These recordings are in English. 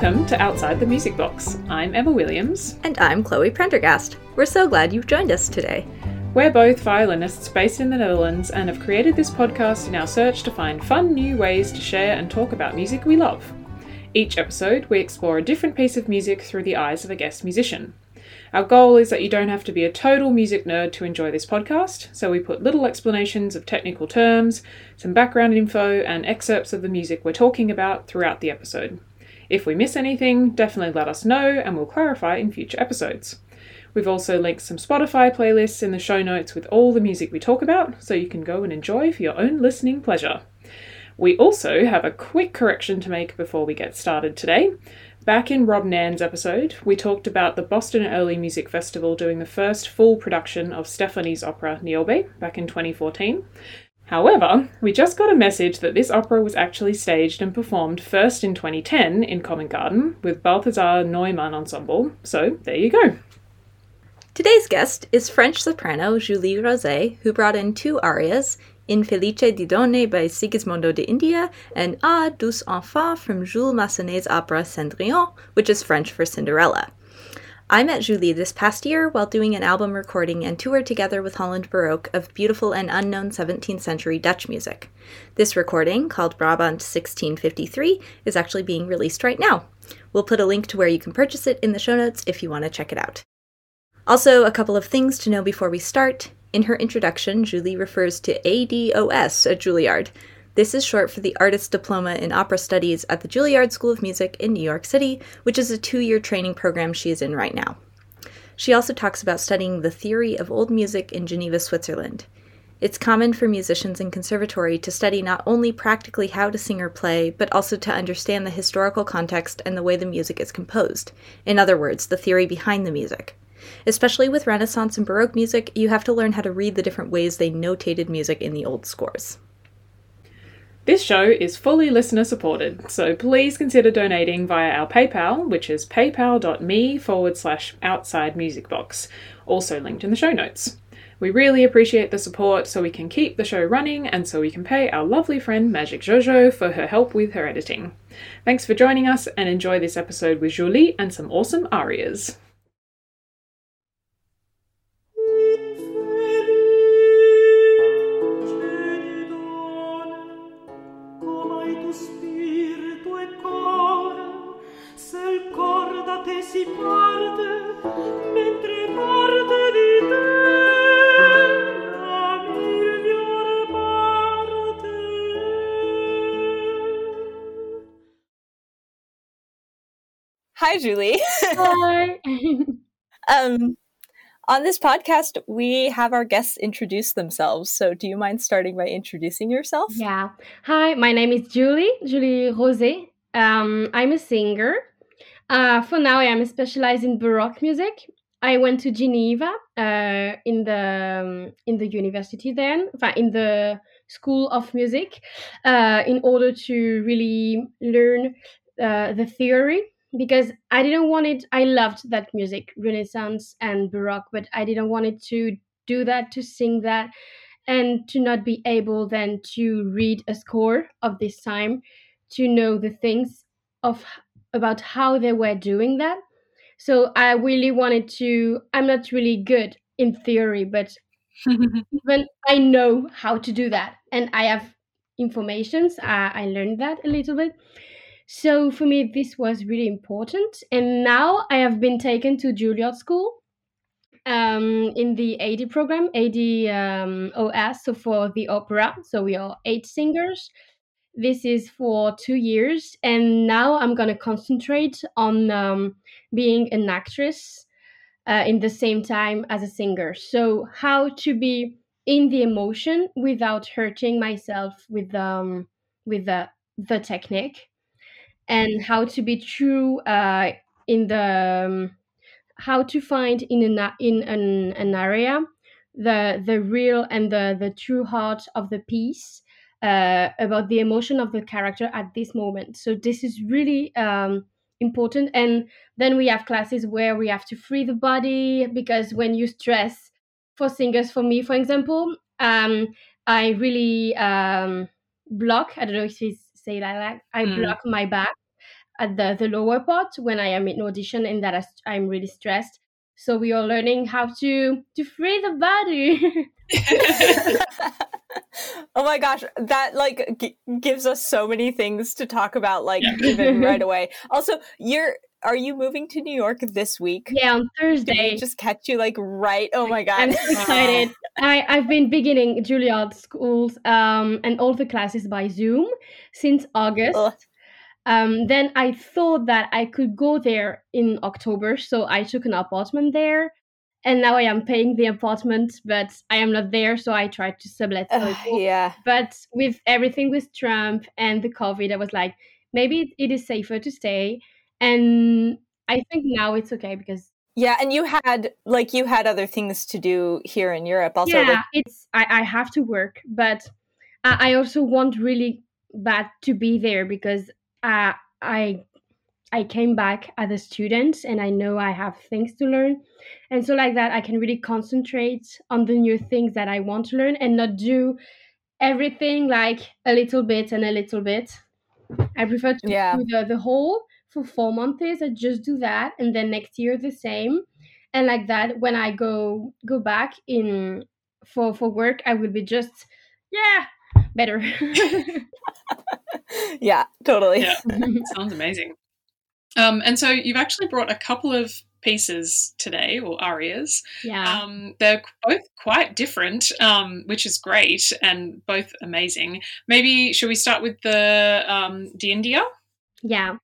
Welcome to Outside the Music Box. I'm Emma Williams. And I'm Chloe Prendergast. We're so glad you've joined us today. We're both violinists based in the Netherlands and have created this podcast in our search to find fun new ways to share and talk about music we love. Each episode, we explore a different piece of music through the eyes of a guest musician. Our goal is that you don't have to be a total music nerd to enjoy this podcast, so we put little explanations of technical terms, some background info, and excerpts of the music we're talking about throughout the episode. If we miss anything, definitely let us know and we'll clarify in future episodes. We've also linked some Spotify playlists in the show notes with all the music we talk about, so you can go and enjoy for your own listening pleasure. We also have a quick correction to make before we get started today. Back in Rob Nan's episode, we talked about the Boston Early Music Festival doing the first full production of Steffani's opera Niobe back in 2014. However, we just got a message that this opera was actually staged and performed first in 2010 in Covent Garden with Balthasar Neumann Ensemble, so there you go. Today's guest is French soprano Julie Roset, who brought in two arias, Infelice Didone by Sigismondo de India and Ah, douce enfant from Jules Massenet's opera Cendrillon, which is French for Cinderella. I met Julie this past year while doing an album recording and tour together with Holland Baroque of beautiful and unknown 17th century Dutch music. This recording, called Brabant 1653, is actually being released right now. We'll put a link to where you can purchase it in the show notes if you want to check it out. Also, a couple of things to know before we start. In her introduction, Julie refers to ADOS at Juilliard. This is short for the Artist Diploma in Opera Studies at the Juilliard School of Music in New York City, which is a two year training program she is in right now. She also talks about studying the theory of old music in Geneva, Switzerland. It's common for musicians in conservatory to study not only practically how to sing or play, but also to understand the historical context and the way the music is composed. In other words, the theory behind the music. Especially with Renaissance and Baroque music, you have to learn how to read the different ways they notated music in the old scores. This show is fully listener supported, so please consider donating via our PayPal, which is paypal.me forward slash outside music box, also linked in the show notes. We really appreciate the support so we can keep the show running and so we can pay our lovely friend Magic Jojo for her help with her editing. Thanks for joining us and enjoy this episode with Julie and some awesome arias. Si parte mentre parte di te la migliore parte. Hi, Julie. Hi. um, on this podcast, we have our guests introduce themselves. So, do you mind starting by introducing yourself? Yeah. Hi, my name is Julie, Julie Roset. Um, I'm a singer. Uh, for now, I am specialized in Baroque music. I went to Geneva uh, in the um, in the university then, in the school of music, uh, in order to really learn uh, the theory because I didn't want it. I loved that music, Renaissance and Baroque, but I didn't want it to do that, to sing that, and to not be able then to read a score of this time, to know the things of about how they were doing that. So I really wanted to, I'm not really good in theory, but even I know how to do that. And I have informations. Uh, I learned that a little bit. So for me, this was really important. And now I have been taken to Juilliard School um, in the AD program, AD um, OS, so for the opera. So we are eight singers this is for two years and now i'm going to concentrate on um, being an actress uh, in the same time as a singer. So how to be in the emotion without hurting myself with um with the the technique and how to be true uh, in the um, how to find in an in an, an area the the real and the the true heart of the piece uh, about the emotion of the character at this moment. So this is really um, important. And then we have classes where we have to free the body because when you stress, for singers, for me, for example, um, I really um, block. I don't know if you say that. Like, I mm. block my back at the, the lower part when I am in audition and that I, I'm really stressed. So we are learning how to to free the body. oh my gosh, that like g- gives us so many things to talk about like even right away. Also, you're are you moving to New York this week? Yeah, on Thursday. just catch you like right. Oh my god. I'm so excited. I, I've been beginning Juilliard schools um, and all the classes by Zoom since August. Um, then I thought that I could go there in October, so I took an apartment there. And now I am paying the apartment, but I am not there, so I tried to sublet. Uh, yeah. But with everything with Trump and the COVID, I was like, maybe it is safer to stay and I think now it's okay because yeah, and you had like you had other things to do here in Europe also. Yeah, like- it's I, I have to work, but I, I also want really bad to be there because uh, I I came back as a student and I know I have things to learn. And so like that I can really concentrate on the new things that I want to learn and not do everything like a little bit and a little bit. I prefer to yeah. do the, the whole for four months i just do that and then next year the same and like that when i go go back in for for work i will be just yeah better yeah totally. Yeah. Sounds amazing. Um and so you've actually brought a couple of pieces today or arias. Yeah. Um they're both quite different um which is great and both amazing. Maybe should we start with the um the india? Yeah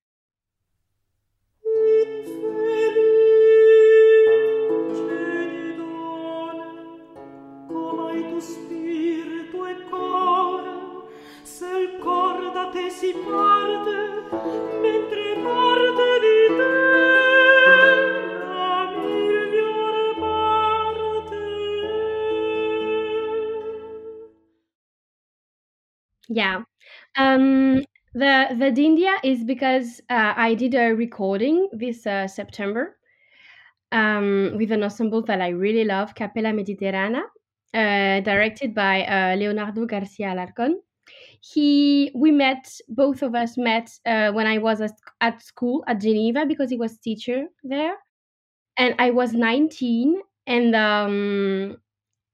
Yeah. Um, the the d'India is because uh, I did a recording this uh, September um, with an ensemble that I really love, Cappella Mediterranea, uh, directed by uh, Leonardo Garcia Alarcon he we met both of us met uh, when i was at, at school at geneva because he was teacher there. And i was 19 and um,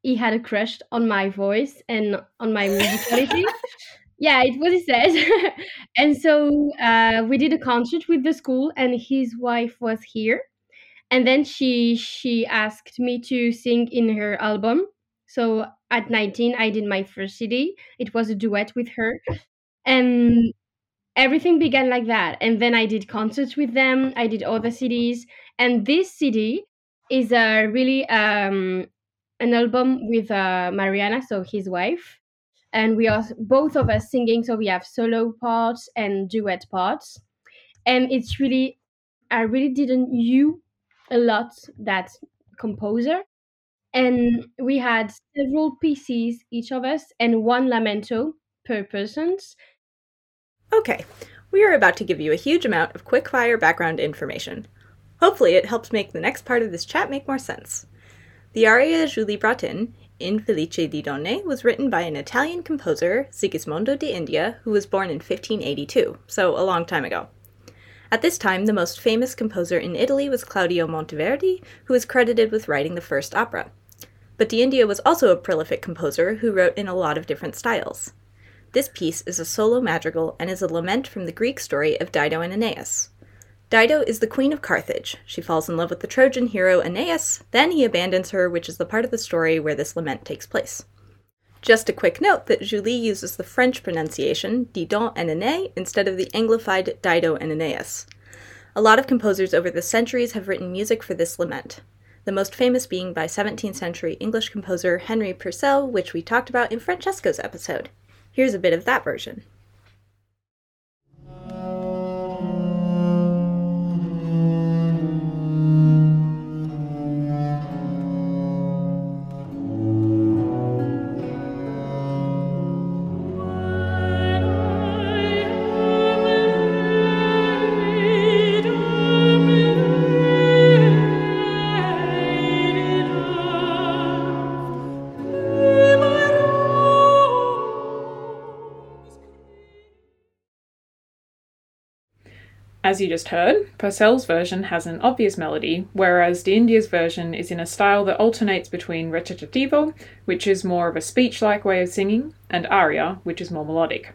he had a crush on my voice and on my musicality. Yeah it was he said and so uh, we did a concert with the school and his wife was here. And then she she asked me to sing in her album. So at 19, I did my first CD. It was a duet with her. And everything began like that. And then I did concerts with them. I did other CDs. And this CD is a really um, an album with uh, Mariana, so his wife. And we are both of us singing. So we have solo parts and duet parts. And it's really, I really didn't knew a lot that composer and we had several PCs each of us and one lamento per persons. Okay, we are about to give you a huge amount of quick-fire background information. Hopefully, it helps make the next part of this chat make more sense. The aria Julie brought in, Infelice Didone, was written by an Italian composer, Sigismondo di India, who was born in 1582, so a long time ago. At this time, the most famous composer in Italy was Claudio Monteverdi, who is credited with writing the first opera. But Di India was also a prolific composer who wrote in a lot of different styles. This piece is a solo madrigal and is a lament from the Greek story of Dido and Aeneas. Dido is the queen of Carthage. She falls in love with the Trojan hero Aeneas, then he abandons her, which is the part of the story where this lament takes place. Just a quick note that Julie uses the French pronunciation Didon and Aeneas instead of the Anglified Dido and Aeneas. A lot of composers over the centuries have written music for this lament the most famous being by 17th century English composer Henry Purcell, which we talked about in Francesco's episode. Here's a bit of that version. As you just heard, Purcell's version has an obvious melody, whereas De India's version is in a style that alternates between recitativo, which is more of a speech like way of singing, and aria, which is more melodic.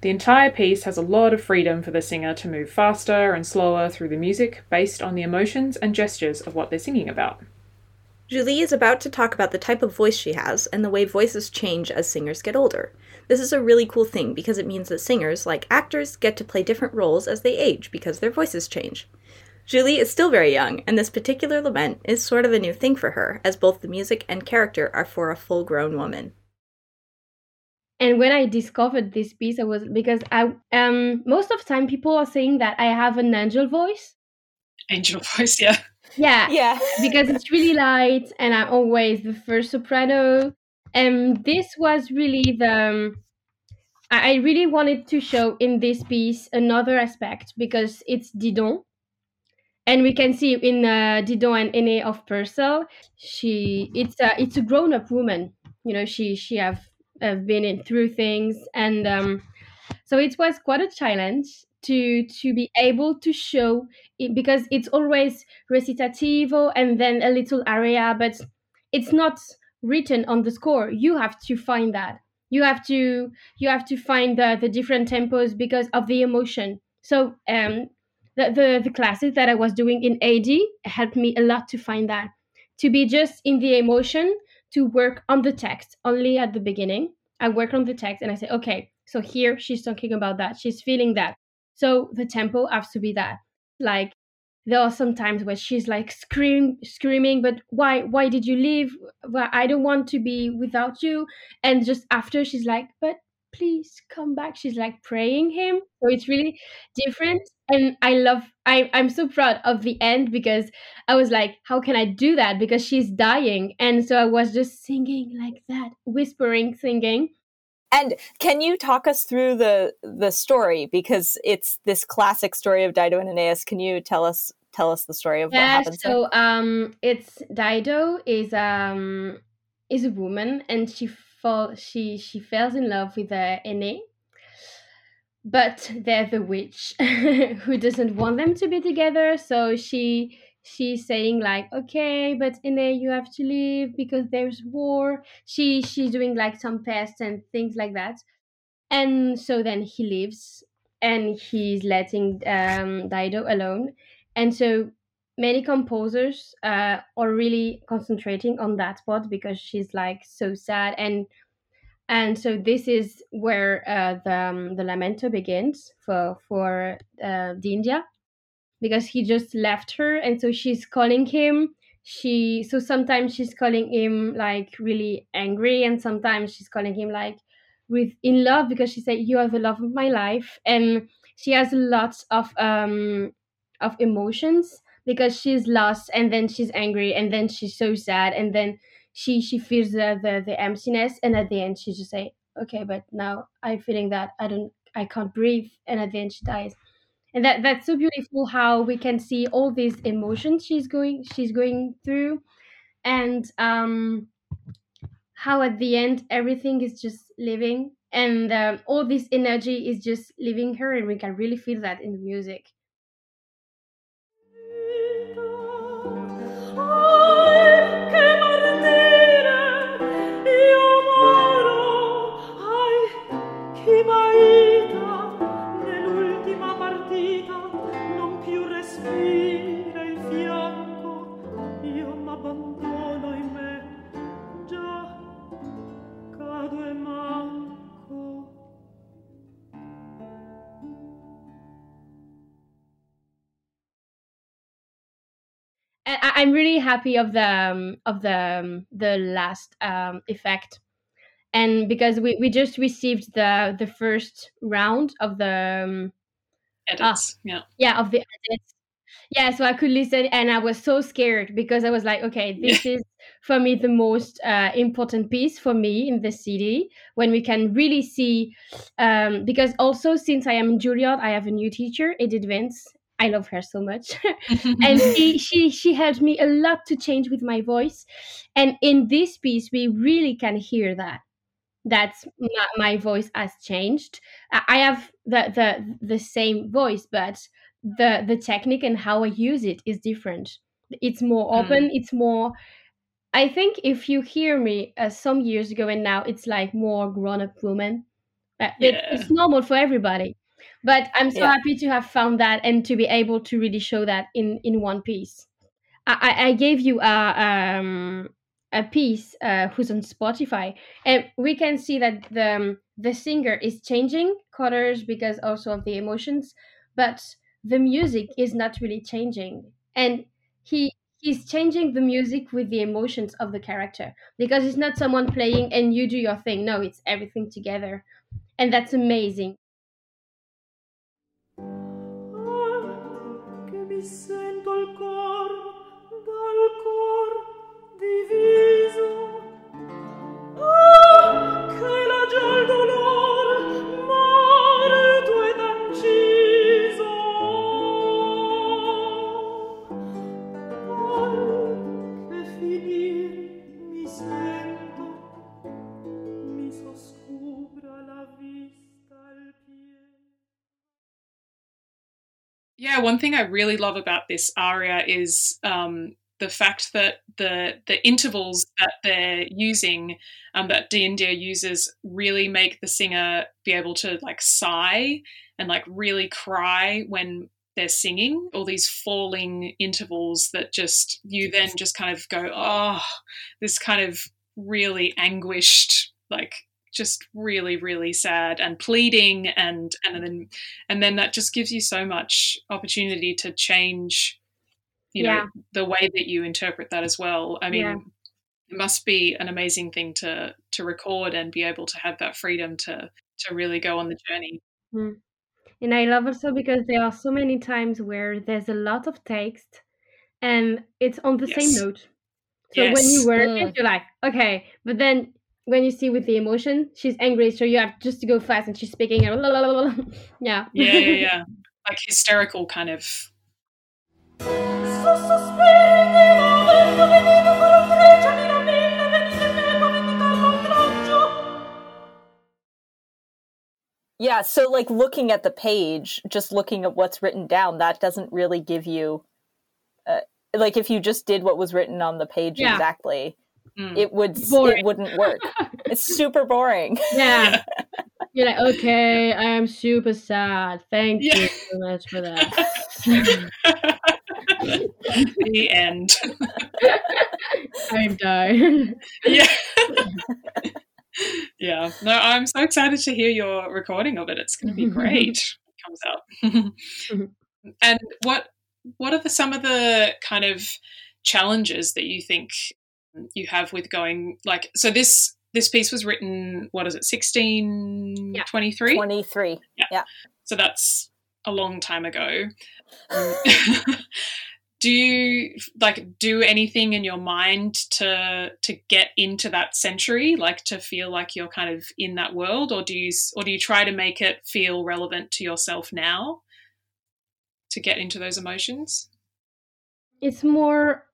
The entire piece has a lot of freedom for the singer to move faster and slower through the music based on the emotions and gestures of what they're singing about. Julie is about to talk about the type of voice she has and the way voices change as singers get older. This is a really cool thing because it means that singers, like actors, get to play different roles as they age because their voices change. Julie is still very young, and this particular lament is sort of a new thing for her, as both the music and character are for a full grown woman. And when I discovered this piece, I was because I um most of the time people are saying that I have an angel voice. Angel voice, yeah. Yeah. Yeah. because it's really light and I'm always the first soprano. And this was really the um, I really wanted to show in this piece another aspect because it's Didon. And we can see in uh, Didon and Énée of Purcell, she it's a it's a grown up woman. You know, she she have, have been in through things, and um, so it was quite a challenge to to be able to show it because it's always recitativo and then a little aria, but it's not written on the score. You have to find that. You have to you have to find the the different tempos because of the emotion. So um, the, the the classes that I was doing in AD helped me a lot to find that to be just in the emotion to work on the text only at the beginning. I work on the text and I say, okay, so here she's talking about that. She's feeling that. So the tempo has to be that. Like there are some times where she's like scream screaming but why why did you leave? Well, i don't want to be without you. And just after she's like but please come back. She's like praying him. So it's really different. And i love I, i'm so proud of the end because i was like how can i do that? Because she's dying. And so i was just singing like that whispering singing. And can you talk us through the the story? Because it's this classic story of Dido and Aeneas? Can you tell us tell us the story of what yeah happens? there? so um it's dido is um is a woman and she fall she she falls in love with uh, Énée but they're the witch who doesn't want them to be together so she she's saying like okay but Énée you have to leave because there's war she she's doing like some tests and things like that and so then he leaves and he's letting um, Dido alone and so many composers uh, are really concentrating on that part because she's like so sad. And and so this is where uh, the um, the lamento begins for for uh, the India because he just left her. And so she's calling him. She so sometimes she's calling him like really angry and sometimes she's calling him like with in love because she said you are the love of my life. And she has lots of um of emotions because she's lost and then she's angry and then she's so sad and then she she feels the the, the emptiness and at the end she just say okay but now i'm feeling that i don't i can't breathe and at the end she dies. And that that's so beautiful how we can see all these emotions she's going she's going through. And um how at the end everything is just living and um, all this energy is just leaving her and we can really feel that in the music I, I'm really happy of the um, of the um, the last um, effect, and because we, we just received the the first round of the um, Edits, yeah. yeah of the edits. Yeah, so I could listen, and I was so scared because I was like, okay, this is for me the most uh, important piece for me in the CD when we can really see. Um, because also since I am in Juilliard, I have a new teacher, Edith Wiens. I love her so much, and she she she helped me a lot to change with my voice and in this piece we really can hear that that's my, my voice has changed i have the the the same voice but the the technique and how I use it is different. It's more open. Mm. It's more. I think if you hear me uh, some years ago and now, it's like more grown up woman. Uh, yeah. it, it's normal for everybody, but I'm so yeah. happy to have found that and to be able to really show that in in one piece. I, I gave you a um, a piece uh, who's on Spotify, and we can see that the um, the singer is changing colors because also of the emotions, but the music is not really changing, and he he's changing the music with the emotions of the character because it's not someone playing and you do your thing. No, it's everything together, and that's amazing. Ah, che mi sento il cor dal cor divino. Yeah, one thing I really love about this aria is um, the fact that the the intervals that they're using, um, that India uses, really make the singer be able to like sigh and like really cry when they're singing. All these falling intervals that just you then just kind of go, oh, this kind of really anguished like just really really sad and pleading and and then and then that just gives you so much opportunity to change you know the way that you interpret that as well i mean yeah. it must be an amazing thing to to record and be able to have that freedom to to really go on the journey mm. and i love also because there are so many times where there's a lot of text and it's on the yes. same note so yes. when you work mm. it you're like okay but then when you see with the emotion, she's angry, so you have just to go fast, and she's speaking. And yeah. yeah, yeah, yeah, like hysterical kind of. Yeah, so like looking at the page, just looking at what's written down, that doesn't really give you, uh, like if you just did what was written on the page yeah. exactly, mm. it would boring. it wouldn't work. it's super boring. Yeah. You're like, okay, I am super sad. Thank yeah. you so much for that. the end. I'm dying. Yeah. yeah. No, I'm so excited to hear your recording of it. It's going to be great. it comes out. Mm-hmm. and what what are the, some of the kind of challenges that you think you have with going like so this this piece was written what is it 1623 yeah. 23 yeah. yeah. So that's a long time ago. Do you like do anything in your mind to to get into that century like to feel like you're kind of in that world? Or do you or do you try to make it feel relevant to yourself now to get into those emotions? It's more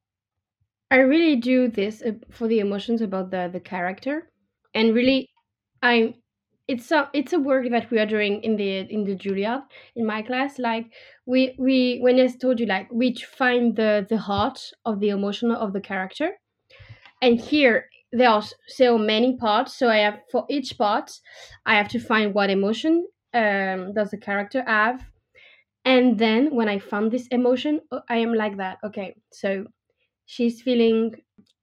I really do this uh, for the emotions about the the character, and really, I'm. it's a it's a work that we are doing in the in the Juilliard in my class. Like we we when I told you like we find the the heart of the emotion of the character, and here there are so many parts. So I have for each part, I have to find what emotion um, does the character have, and then when I found this emotion, oh, I am like that. Okay, so she's feeling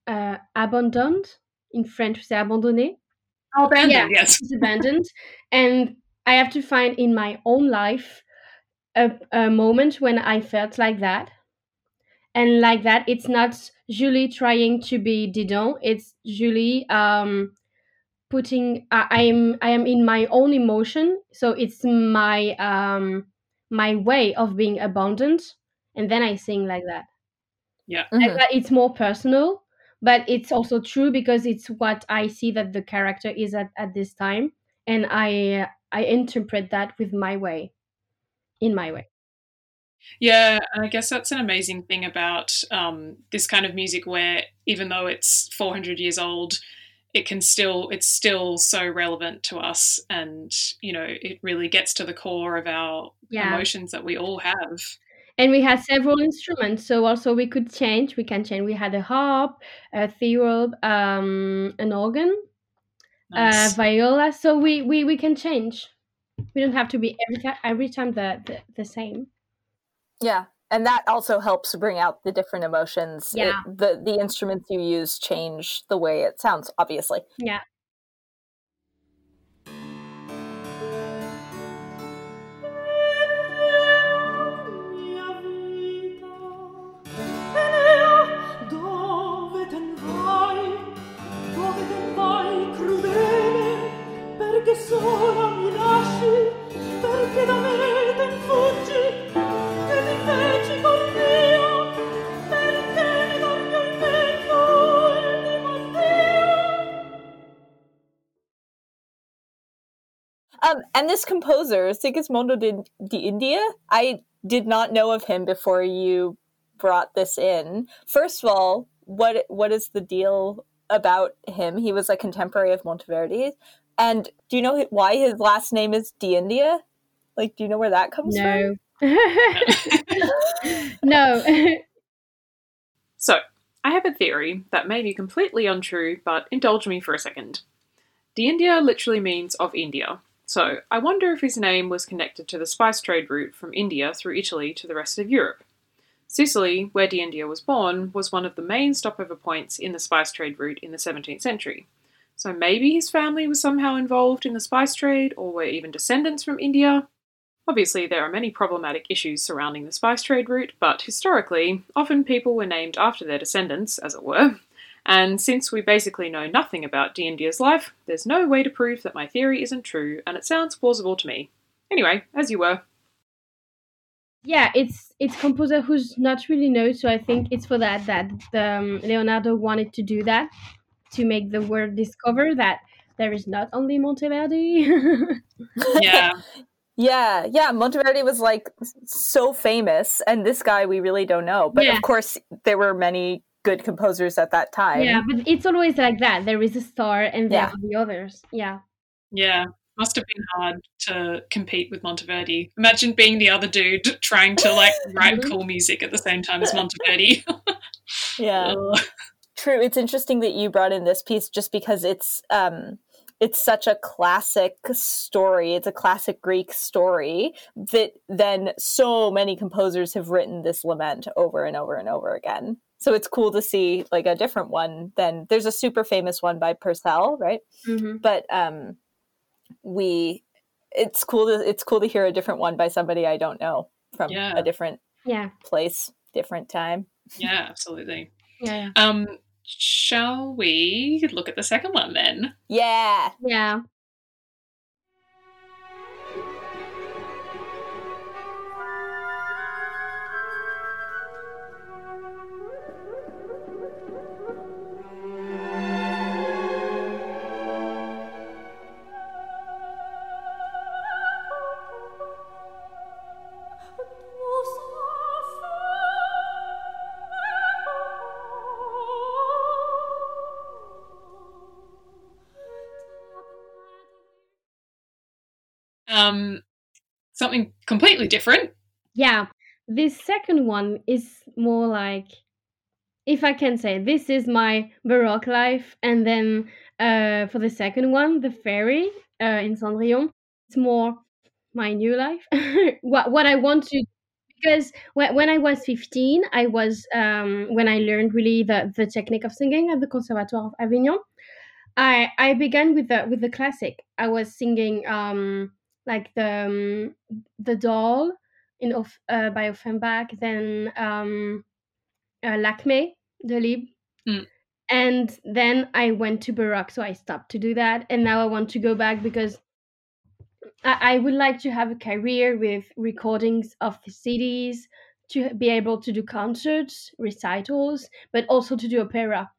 uh, abandoned. In French, c'est abandonné. abandoned, yeah, yes. She's abandoned. and I have to find in my own life a, a moment when I felt like that. And like that, it's not Julie trying to be Didon. It's Julie um, putting. I, I am. I am in my own emotion. So it's my um, my way of being abandoned, and then I sing like that. Yeah. Mm-hmm. it's more personal, but it's also true because it's what I see that the character is at, at this time. And I I interpret that with my way, in my way. Yeah, and I guess that's an amazing thing about um, this kind of music where even though it's 400 years old, it can still it's still so relevant to us and you know it really gets to the core of our Yeah. emotions that we all have And we had several instruments, so also we could change. We can change. We had a harp, a theorb, um, an organ, uh, viola. So we, we we can change. We don't have to be every time every time the, the, the same. Yeah. And that also helps bring out the different emotions. It- Yeah. the the instruments you use change the way it sounds, obviously. Yeah. Um, and this composer, Sigismondo di, di India, I did not know of him before you brought this in. First of all, what what is the deal about him? He was a contemporary of Monteverdi, and do you know why his last name is Di India? Like, do you know where that comes from? No. no. So, I have a theory that may be completely untrue, but indulge me for a second. The India literally means of India, so I wonder if his name was connected to the spice trade route from India through Italy to the rest of Europe. Sicily, where De India was born, was one of the main stopover points in the spice trade route in the 17th century. So maybe his family was somehow involved in the spice trade, or were even descendants from India. Obviously, there are many problematic issues surrounding the spice trade route, but historically, often people were named after their descendants, as it were. And since we basically know nothing about De India's life, there's no way to prove that my theory isn't true, and it sounds plausible to me. Anyway, as you were. yeah, it's it's composer who's not really known, so I think it's for that that um, Leonardo wanted to do that to make the world discover that there is not only Monteverdi. Yeah, Yeah, yeah. Monteverdi was like so famous, and this guy we really don't know. But Yeah. of course, there were many good composers at that time. yeah, but it's always like that. There is a star, and there Yeah. are the others. Yeah. yeah. Must have been hard to compete with Monteverdi. Imagine being the other dude trying to like write cool music at the same time as Monteverdi. yeah. True. It's interesting that you brought in this piece just because it's um it's such a classic story. It's a classic Greek story that then so many composers have written this lament over and over and over again. So it's cool to see like a different one than there's a super famous one by Purcell, right? hmm But um we it's cool to it's cool to hear a different one by somebody I don't know from Yeah. a different Yeah. place, different time. yeah, absolutely. Yeah. Um, shall we look at the second one then? Yeah. Yeah. Something completely different. Yeah. This second one is more like, if I can say, this is my Baroque life, and then uh, for the second one, the fairy uh, in Cendrillon, it's more my new life. what what I want to, because when, when I was fifteen, I was um, when I learned really the the technique of singing at the Conservatoire of Avignon. I I began with the with the classic. I was singing um like the um, the doll in of uh, by Offenbach, then um, uh, Lakme, the Lib, Mm. and then I went to Baroque, so I stopped to do that, and now I want to go back because I, I would like to have a career with recordings of the CDs, to be able to do concerts, recitals, but also to do opera.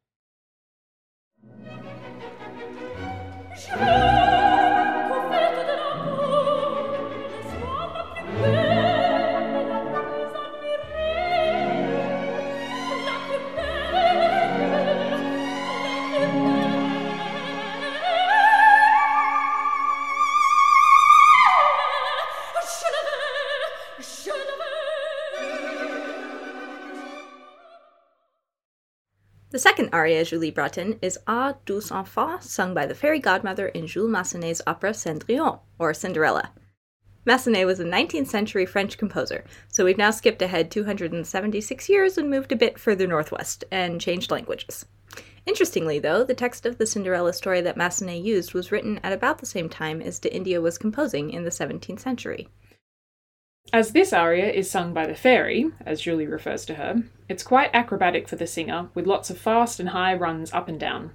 The second aria Julie brought in is Ah douce enfant, sung by the fairy godmother in Jules Massenet's opera Cendrillon, or Cinderella. Massenet was a 19th century French composer, so we've now skipped ahead 276 years and moved a bit further northwest and changed languages. Interestingly, though, the text of the Cinderella story that Massenet used was written at about the same time as De India was composing in the 17th century. As this aria is sung by the fairy, as Julie refers to her, it's quite acrobatic for the singer, with lots of fast and high runs up and down.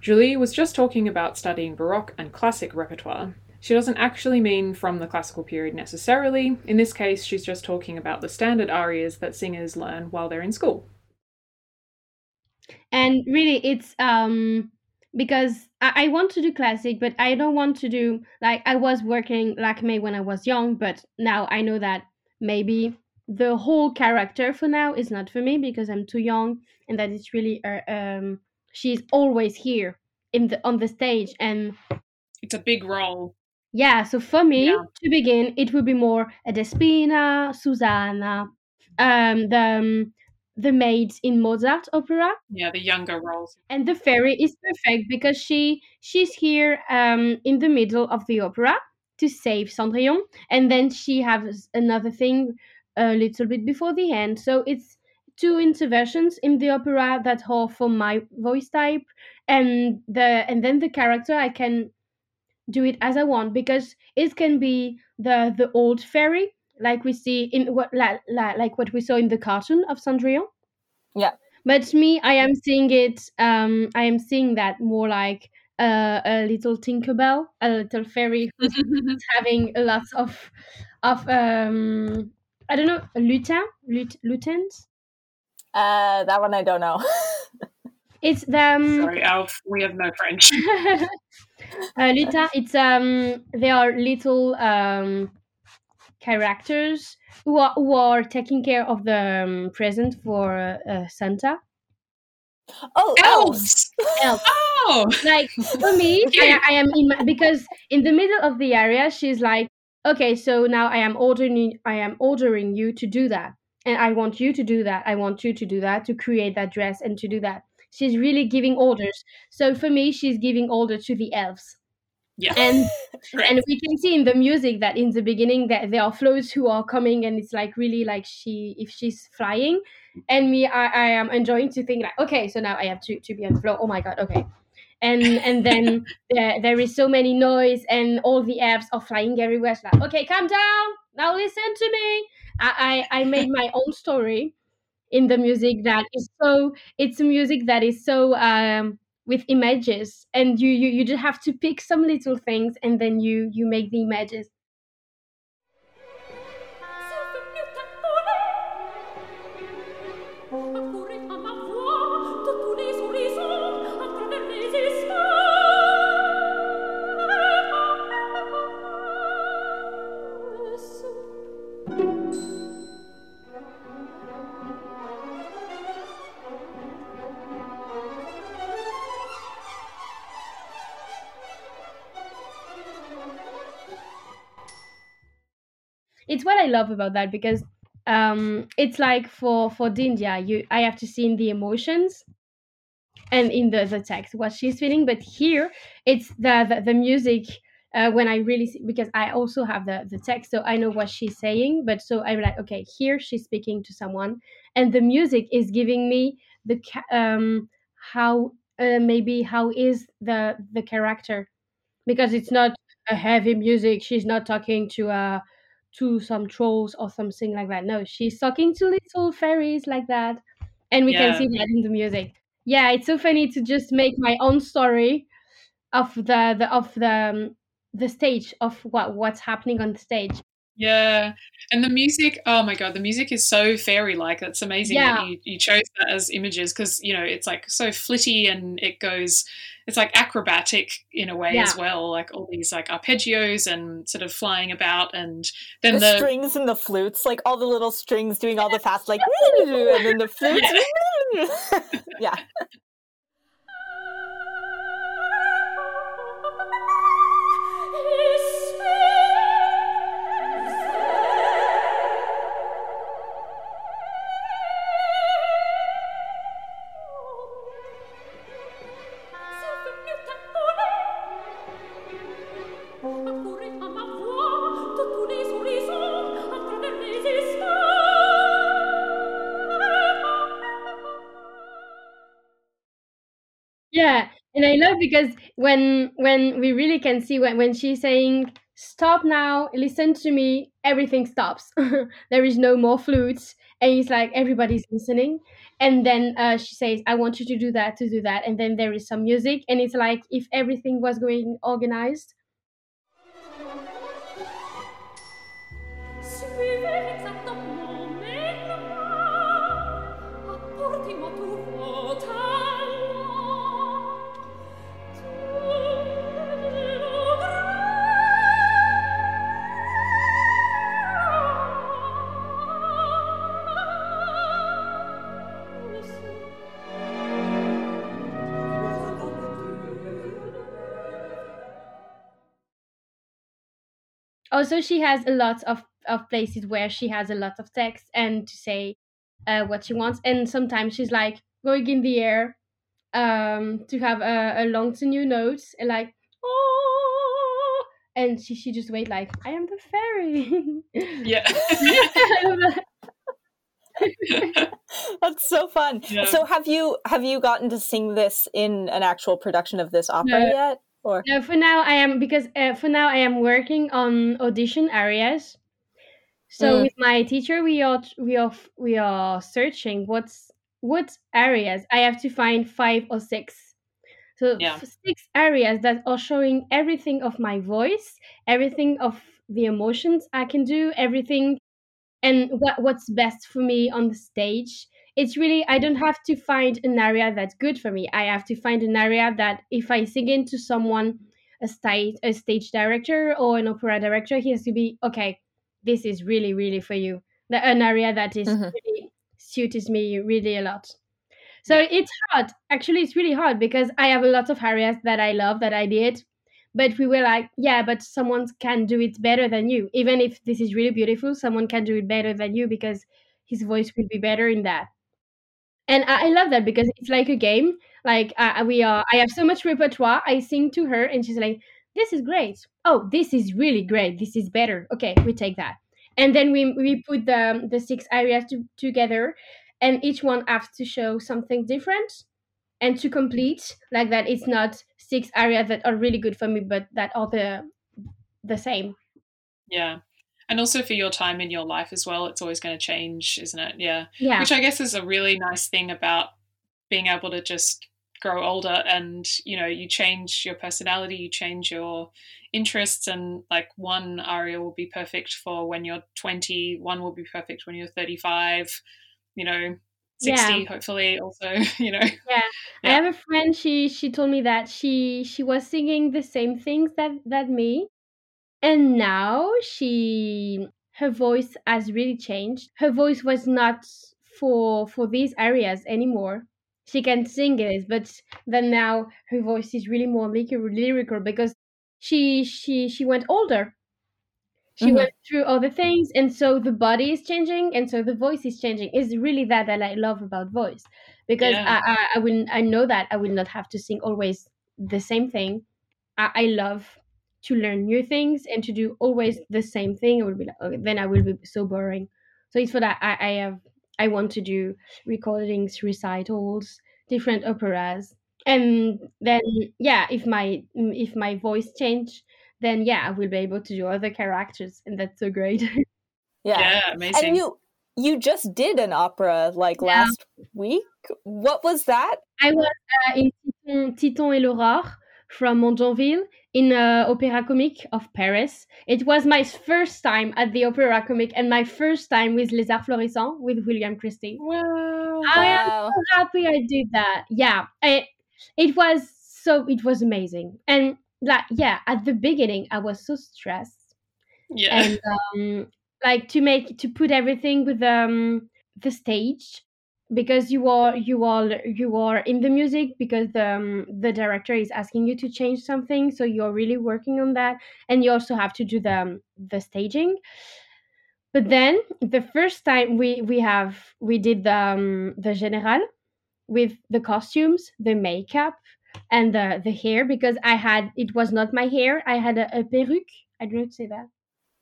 Julie was just talking about studying Baroque and classic repertoire, she doesn't actually mean from the classical period necessarily. In this case, she's just talking about the standard arias that singers learn while they're in school. And really, it's um, because I, I want to do classic, but I don't want to do like I was working like Lakme when I was young, but now I know that maybe the whole character for now is not for me because I'm too young, and that it's really uh, um, she's always here in the on the stage, and it's a big role. Yeah, so for me, Yeah. to begin, it would be more a Despina, Susanna, um, the um, the maids in Mozart opera, Yeah, the younger roles. and the fairy is perfect because she she's here um, in the middle of the opera to save Cendrillon, and then she has another thing a little bit before the end. So it's two interventions in the opera that are for my voice type, and the and then the character I can do it as I want because it can be the the old fairy like we see in what like, like what we saw in the cartoon of Cendrillon. Yeah. But me, I am seeing it. Um, I am seeing that more like uh, a little Tinkerbell, a little fairy who's having a lot of of um, I don't know, lutin, lut, lutins. Uh, that one I don't know. It's the um, Sorry, Alf, we have no French. uh, lutin. It's um, they are little um characters who are who are taking care of the um, present for uh, uh, Santa. oh, elves. Elves. Oh! like for me I, I am in my, because in the middle of the area she's like okay so now i am ordering i am ordering you to do that and i want you to do that i want you to do that to create that dress and to do that she's really giving orders so for me she's giving order to the elves Yeah. and Correct. and we can see in the music that in the beginning that there are flows who are coming and it's like really like she if she's flying and me i, I am enjoying to think like okay so now i have to, to be on the floor. Oh my god okay. And and then there, there is so many noise and all the apps are flying everywhere. It's like okay calm down. Now listen to me. I, I i made my own story in the music that is so it's a music that is so um with images and you you, you just have to pick some little things and then you you make the images it's what i love about that because um it's like for for d'India you i have to see in the emotions and in the, the text what she's feeling. But here it's the the, the music uh, when i really see, because i also have the the text so i know what she's saying. But so i'm like okay here she's speaking to someone and the music is giving me the um how uh, maybe how is the the character. Because it's not a heavy music she's not talking to uh to some trolls or something like that. No she's talking to little fairies like that and we Yeah. can see that in the music. Yeah it's so funny to just make my own story of the, the of the um, the stage of what what's happening on the stage Yeah, and the music. Oh my god, the music is so fairy-like. It's amazing Yeah. that you, you chose that as images because you know it's like so flitty and it goes. It's like acrobatic in a way as well, like all these like arpeggios and sort of flying about, and then The, the, strings and the flutes, like all the little strings doing all the fast, like, and then the flutes. yeah. because when when we really can see when when she's saying stop now, listen to me, everything stops. there is no more flutes, and it's like everybody's listening. And then uh, she says, "I want you to do that, to do that," and then there is some music, and it's like if everything was going organized. Also, she has a lot of of places where she has a lot of text and to say uh, what she wants, and sometimes she's like going in the air um, to have a, a long to new note and like oh, and she she just wait like I am the fairy. Yeah. I love that. That's so fun. Yeah. So have you have you gotten to sing this in an actual production of this opera No. yet? Or No, for now I am because uh, for now I am working on audition arias. So Mm. with my teacher, we are we are we are searching what's what arias I have to find five or six. So Yeah. six arias that are showing everything of my voice, everything of the emotions I can do, everything and what what's best for me on the stage it's really i don't have to find an aria that's good for me. I have to find an aria that if i sing into someone a stage a stage director or an opera director he has to be okay this is really really for you. The, an aria that is Mhm. really suits me really a lot. So it's hard. Actually it's really hard because i have a lot of arias that i love that i did but we were like yeah but someone can do it better than you. Even if this is really beautiful someone can do it better than you because his voice will be better in that and i, love that because it's like a game like uh, we are i have so much repertoire i sing to her and she's like this is great. Oh this is really great. This is better. Okay we take that. And then we we put the the six arias to, together and each one has to show something different and to complete like that it's not six arias that are really good for me but that are the the same. Yeah. And also for your time in your life as well, it's always going to change, isn't it? Yeah. yeah Which I guess is a really nice thing about being able to just grow older and, you know, you change your personality, you change your interests, and like one aria will be perfect for when you're 20, one will be perfect when you're 35, you know, 60, Yeah. hopefully, also, you know. yeah i have a friend she she told me that she she was singing the same things that that me and now she her voice has really changed. Her voice was not for for these arias anymore. She can sing it but then now her voice is really more lyrical, lyrical because she she she went older. She Mhm. went through other things and so the body is changing and so the voice is changing. It's really that that i love about voice because Yeah. I, I i will i know that i will not have to sing always the same thing. I, I love to learn new things and to do always the same thing it will be like okay then i will be so boring so it's for that i i have i want to do recordings recitals different operas and then yeah if my if my voice change then yeah i will be able to do other characters and that's so great yeah. Yeah, amazing. And you you just did an opera like Yeah. last week. What was that? I was uh, in Titon, Titon et l'Aurore from Mondonville in uh, Opéra Comique of Paris. It was my first time at the Opéra Comique and my first time with Les Arts Florissants with William Christie. Wow. I am so happy I did that. Yeah, I, it was so it was amazing. And like yeah, at the beginning I was so stressed Yeah. and um, like to make to put everything with um the stage because you are you are you are in the music because the um, the director is asking you to change something so you're really working on that and you also have to do the um, the staging but then the first time we we have we did the um, the general with the costumes the makeup and the the hair because I had it was not my hair. I had a, a perruque. I don't know how to say that.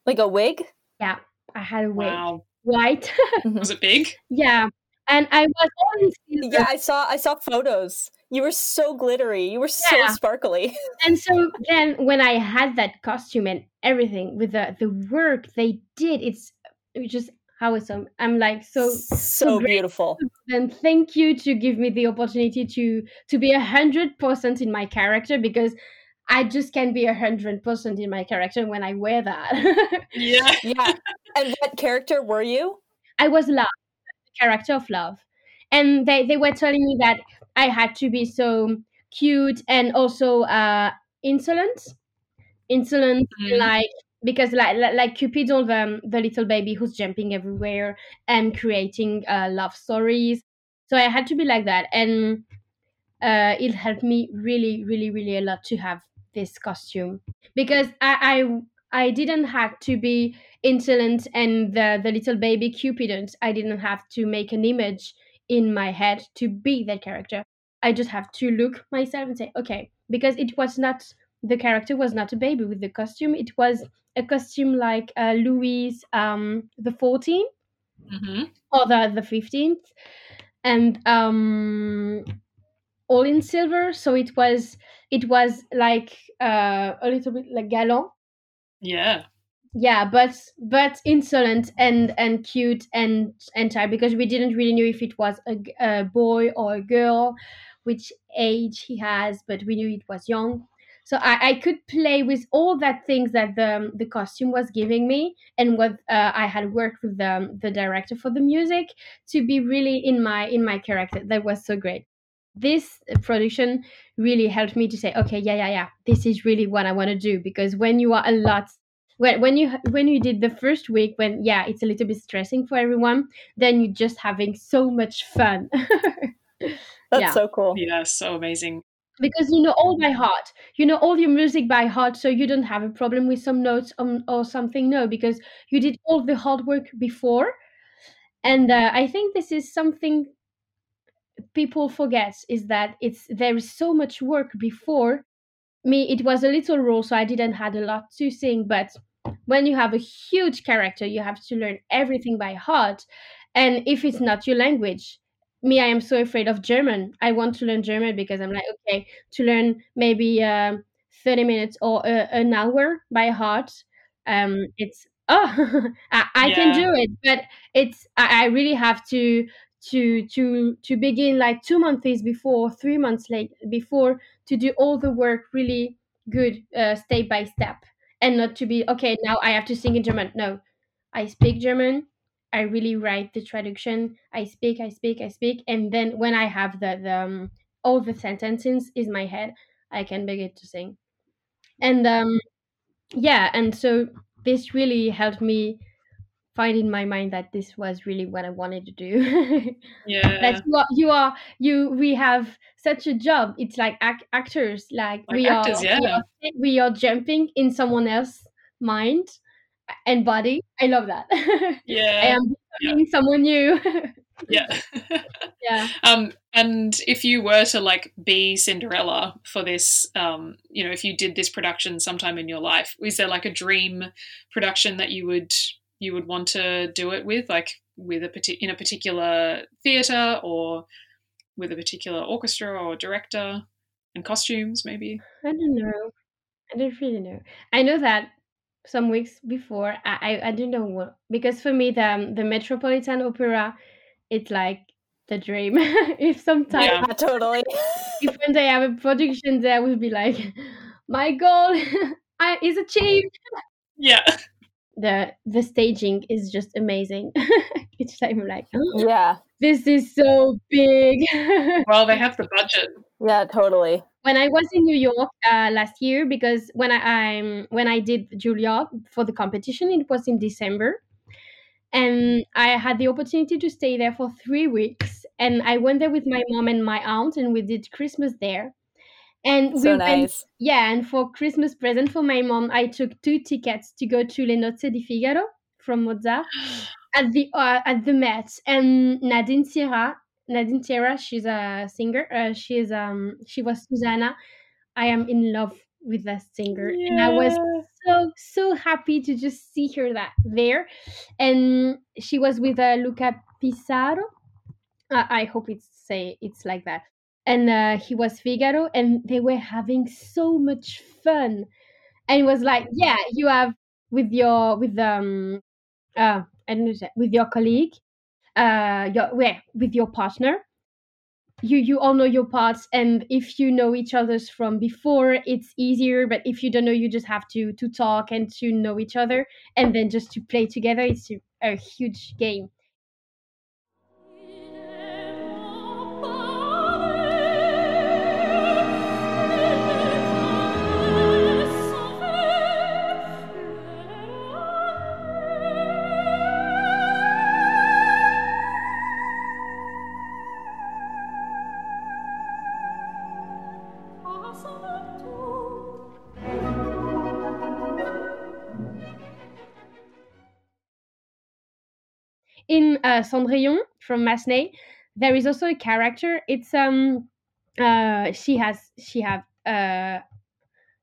Like a wig? Yeah, I had a wig, Wow. white. Was it big? yeah, and I was all in. Yeah, I saw I saw photos. You were so glittery. You were so Yeah. sparkly. and so then when I had that costume and everything with the the work they did, it's it was just awesome. I'm like so so great. beautiful. and thank you to give me the opportunity to to be a hundred percent in my character because I just can't be a hundred percent in my character when I wear that. Yeah. Yeah. and what character were you? I was love, the character of love, and they they were telling me that I had to be so cute and also uh, insolent, insolent Mhm. like because like like, Cupidon, the the little baby who's jumping everywhere and creating uh, love stories. So I had to be like that, and uh, it helped me really, really, really a lot to have this costume because I I, I didn't have to be insolent and the the little baby Cupidon. I didn't have to make an image in my head to be that character. I just have to look myself and say, okay, because it was not the character was not a baby with the costume. It was a costume like uh, Louis um, the 14th hmm or the the 15th and um all in silver so it was it was like uh, a little bit like galant Yeah. Yeah but but insolent and and cute and and shy because we didn't really know if it was a, a boy or a girl which age he has but we knew it was young. So I, I could play with all that things that the the costume was giving me and what uh, I had worked with the, the director for the music to be really in my in my character. That was so great. This production really helped me to say okay yeah yeah yeah this is really what I want to do because when you are a lot when when you when you did the first week when yeah it's a little bit stressing for everyone then you're just having so much fun That's Yeah. so cool. Yeah. So amazing. because you know all by heart you know all your music by heart so you don't have a problem with some notes um, or something no because you did all the hard work before and uh, i think this is something people forget is that it's there is so much work before me it was a little role so i didn't had a lot to sing but when you have a huge character you have to learn everything by heart. And if it's not your language me i am so afraid of german. I want to learn german because i'm like okay to learn maybe um 30 minutes or uh, an hour by heart um it's oh I, I can do it. But it's I, I really have to to to to begin like two months before three months late before to do all the work really good uh, step by step and not to be okay now i have to sing in german. No i speak german i really write the traduction i speak i speak i speak and then when i have the, the um, all the sentences in my head i can begin to sing. And um yeah and so this really helped me find in my mind that this was really what i wanted to do Yeah. that you are, you are you we have such a job it's like ac- actors like, Like we actors, are, yeah. we are we are jumping in someone else's mind and body i love that Yeah. i yeah. am becoming someone new Yeah. yeah Um, and if you were to like be Cinderella for this, um, you know, if you did this production sometime in your life, is there like a dream production that you would you would want to do it with, like with a partic- in a particular theater or with a particular orchestra or director and costumes, maybe? i don't know i don't really know i know that some weeks before i i, I don't know what because for me the um, the metropolitan opera it's like the dream if sometimes Yeah. Yeah, totally. if when they have a production there, I will be like, my goal I, is achieved. Yeah. The the staging is just amazing. Each time I'm like, oh, yeah. this is so big. Well, they have the budget. Yeah, totally. when I was in New York uh, last year, because when I I'm, when I did Julia for the competition, it was in December, and I had the opportunity to stay there for three weeks. And I went there with my mom and my aunt, and we did Christmas there. And we So went nice. Yeah, and for Christmas present for my mom, I took two tickets to go to Le Nozze di Figaro from Mozart at the uh, at the Met, and Nadine Sierra Nadine Sierra. She's a singer. Uh, she is um she was Susanna. I am in love with that singer, and I was so so happy to just see her that there. And she was with uh, Luca Pisaroni. Uh, I hope it's say it's like that. And uh, he was Figaro, and they were having so much fun. And it was like, yeah, you have with your with um uh know with your colleague, uh your well, with your partner. You you all know your parts, and if you know each other's from before, it's easier. But if you don't know, you just have to to talk and to know each other, and then just to play together. It's a, a huge game. Uh, Cendrillon from Massenet, there is also a character. It's um, uh, she has she have a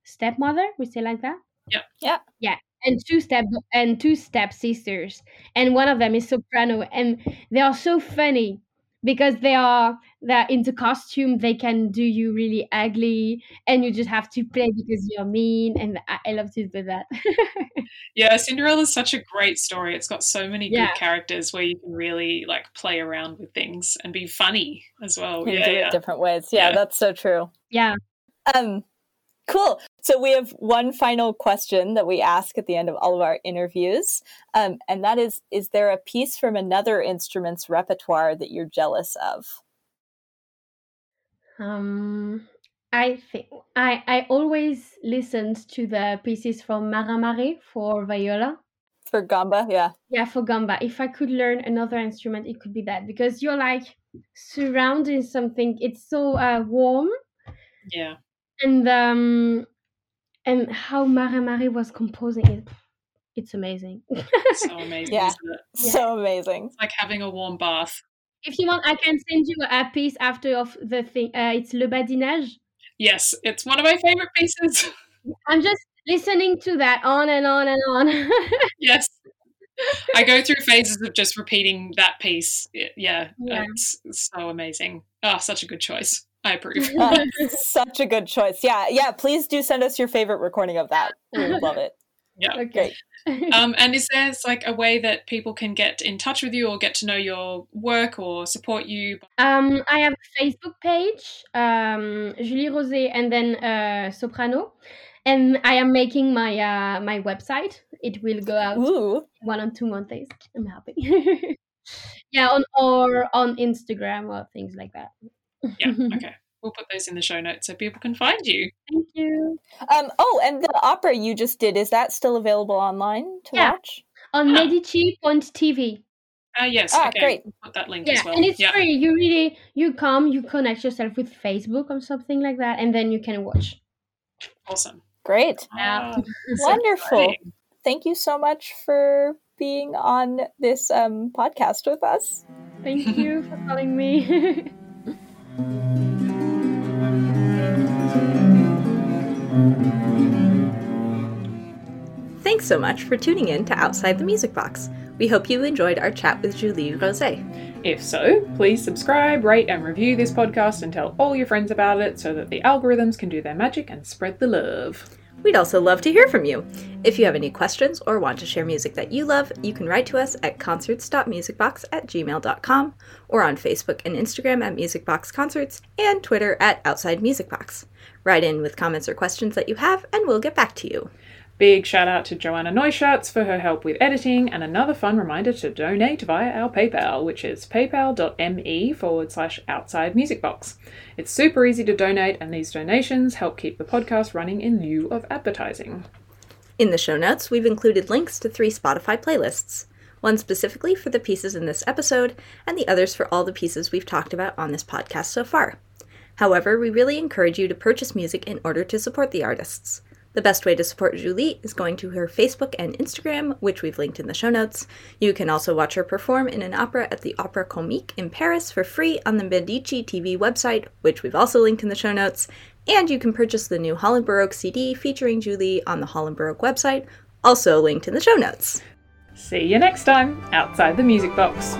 stepmother. We say like that. Yeah. Yeah. Yeah, and two step and two step sisters, and one of them is soprano, and they are so funny because they are they're into costume. They can do you really ugly, and you just have to play because you're mean. And I, I love to do that. Yeah, Cinderella's such a great story. It's got so many Yeah. good characters where you can really like play around with things and be funny as well. And Yeah, do it yeah. different ways. Yeah, Yeah. that's so true. yeah. Um, cool. So we have one final question that we ask at the end of all of our interviews, um, and that is: Is there a piece from another instrument's repertoire that you're jealous of? Um, I think I I always listened to the pieces from Marin Marais for viola. For gamba, yeah. Yeah, for gamba. If I could learn another instrument, it could be that because you're like surrounding something. It's so uh, warm, Yeah. and um, and how Marin Marais was composing it, it's amazing. So amazing, Yeah. isn't it? So amazing. It's like having a warm bath. if you want, I can send you a piece after of the thing. Uh, it's Le Badinage. Yes, it's one of my favorite pieces. I'm just listening to that on and on and on. yes. I go through phases of just repeating that piece. Yeah, Yeah. It's, it's so amazing. Oh, such a good choice. I approve. Uh, such a good choice. Yeah, yeah. Please do send us your favorite recording of that. We would love it. Yeah. Okay. um, and is there like a way that people can get in touch with you or get to know your work or support you? Um, I have a Facebook page, um, Julie Roset, and then uh, Soprano, and I am making my uh, my website. It will go out Ooh, one or two months. I'm happy. yeah, on or on Instagram or things like that. Yeah, okay. We'll put those in the show notes so people can find you. Thank you. Um, oh, and the opera you just did, is that still available online to Yeah. watch? On Ah. Medici.tv. Ah, yes. Ah, okay. great. We'll put that link Yeah, as well. and it's yeah. free. You really you come, you connect yourself with Facebook or something like that, and then you can watch. Awesome. Great. Yeah. Ah, so Wonderful. exciting. Thank you so much for being on this um, podcast with us. Thank you for calling me. Thanks so much for tuning in to Outside the Music Box. We hope you enjoyed our chat with Julie Roset. If so, please subscribe, rate, and review this podcast and tell all your friends about it so that the algorithms can do their magic and spread the love. We'd also love to hear from you. If you have any questions or want to share music that you love, you can write to us at concerts.musicbox at gmail.com or on Facebook and Instagram at musicboxconcerts and Twitter at Outside Music Box. Write in with comments or questions that you have, and we'll get back to you. Big shout out to Joanna Neuschatz for her help with editing, and another fun reminder to donate via our PayPal, which is paypal.me forward slash outside music box. It's super easy to donate, and these donations help keep the podcast running in lieu of advertising. In the show notes, we've included links to three Spotify playlists one specifically for the pieces in this episode, and the others for all the pieces we've talked about on this podcast so far. However, we really encourage you to purchase music in order to support the artists. The best way to support Julie is going to her Facebook and Instagram, which we've linked in the show notes. You can also watch her perform in an opera at the Opera Comique in Paris for free on the Medici TV website, which we've also linked in the show notes. And you can purchase the new Holland Baroque CD featuring Julie on the Holland Baroque website, also linked in the show notes. See you next time outside the music box.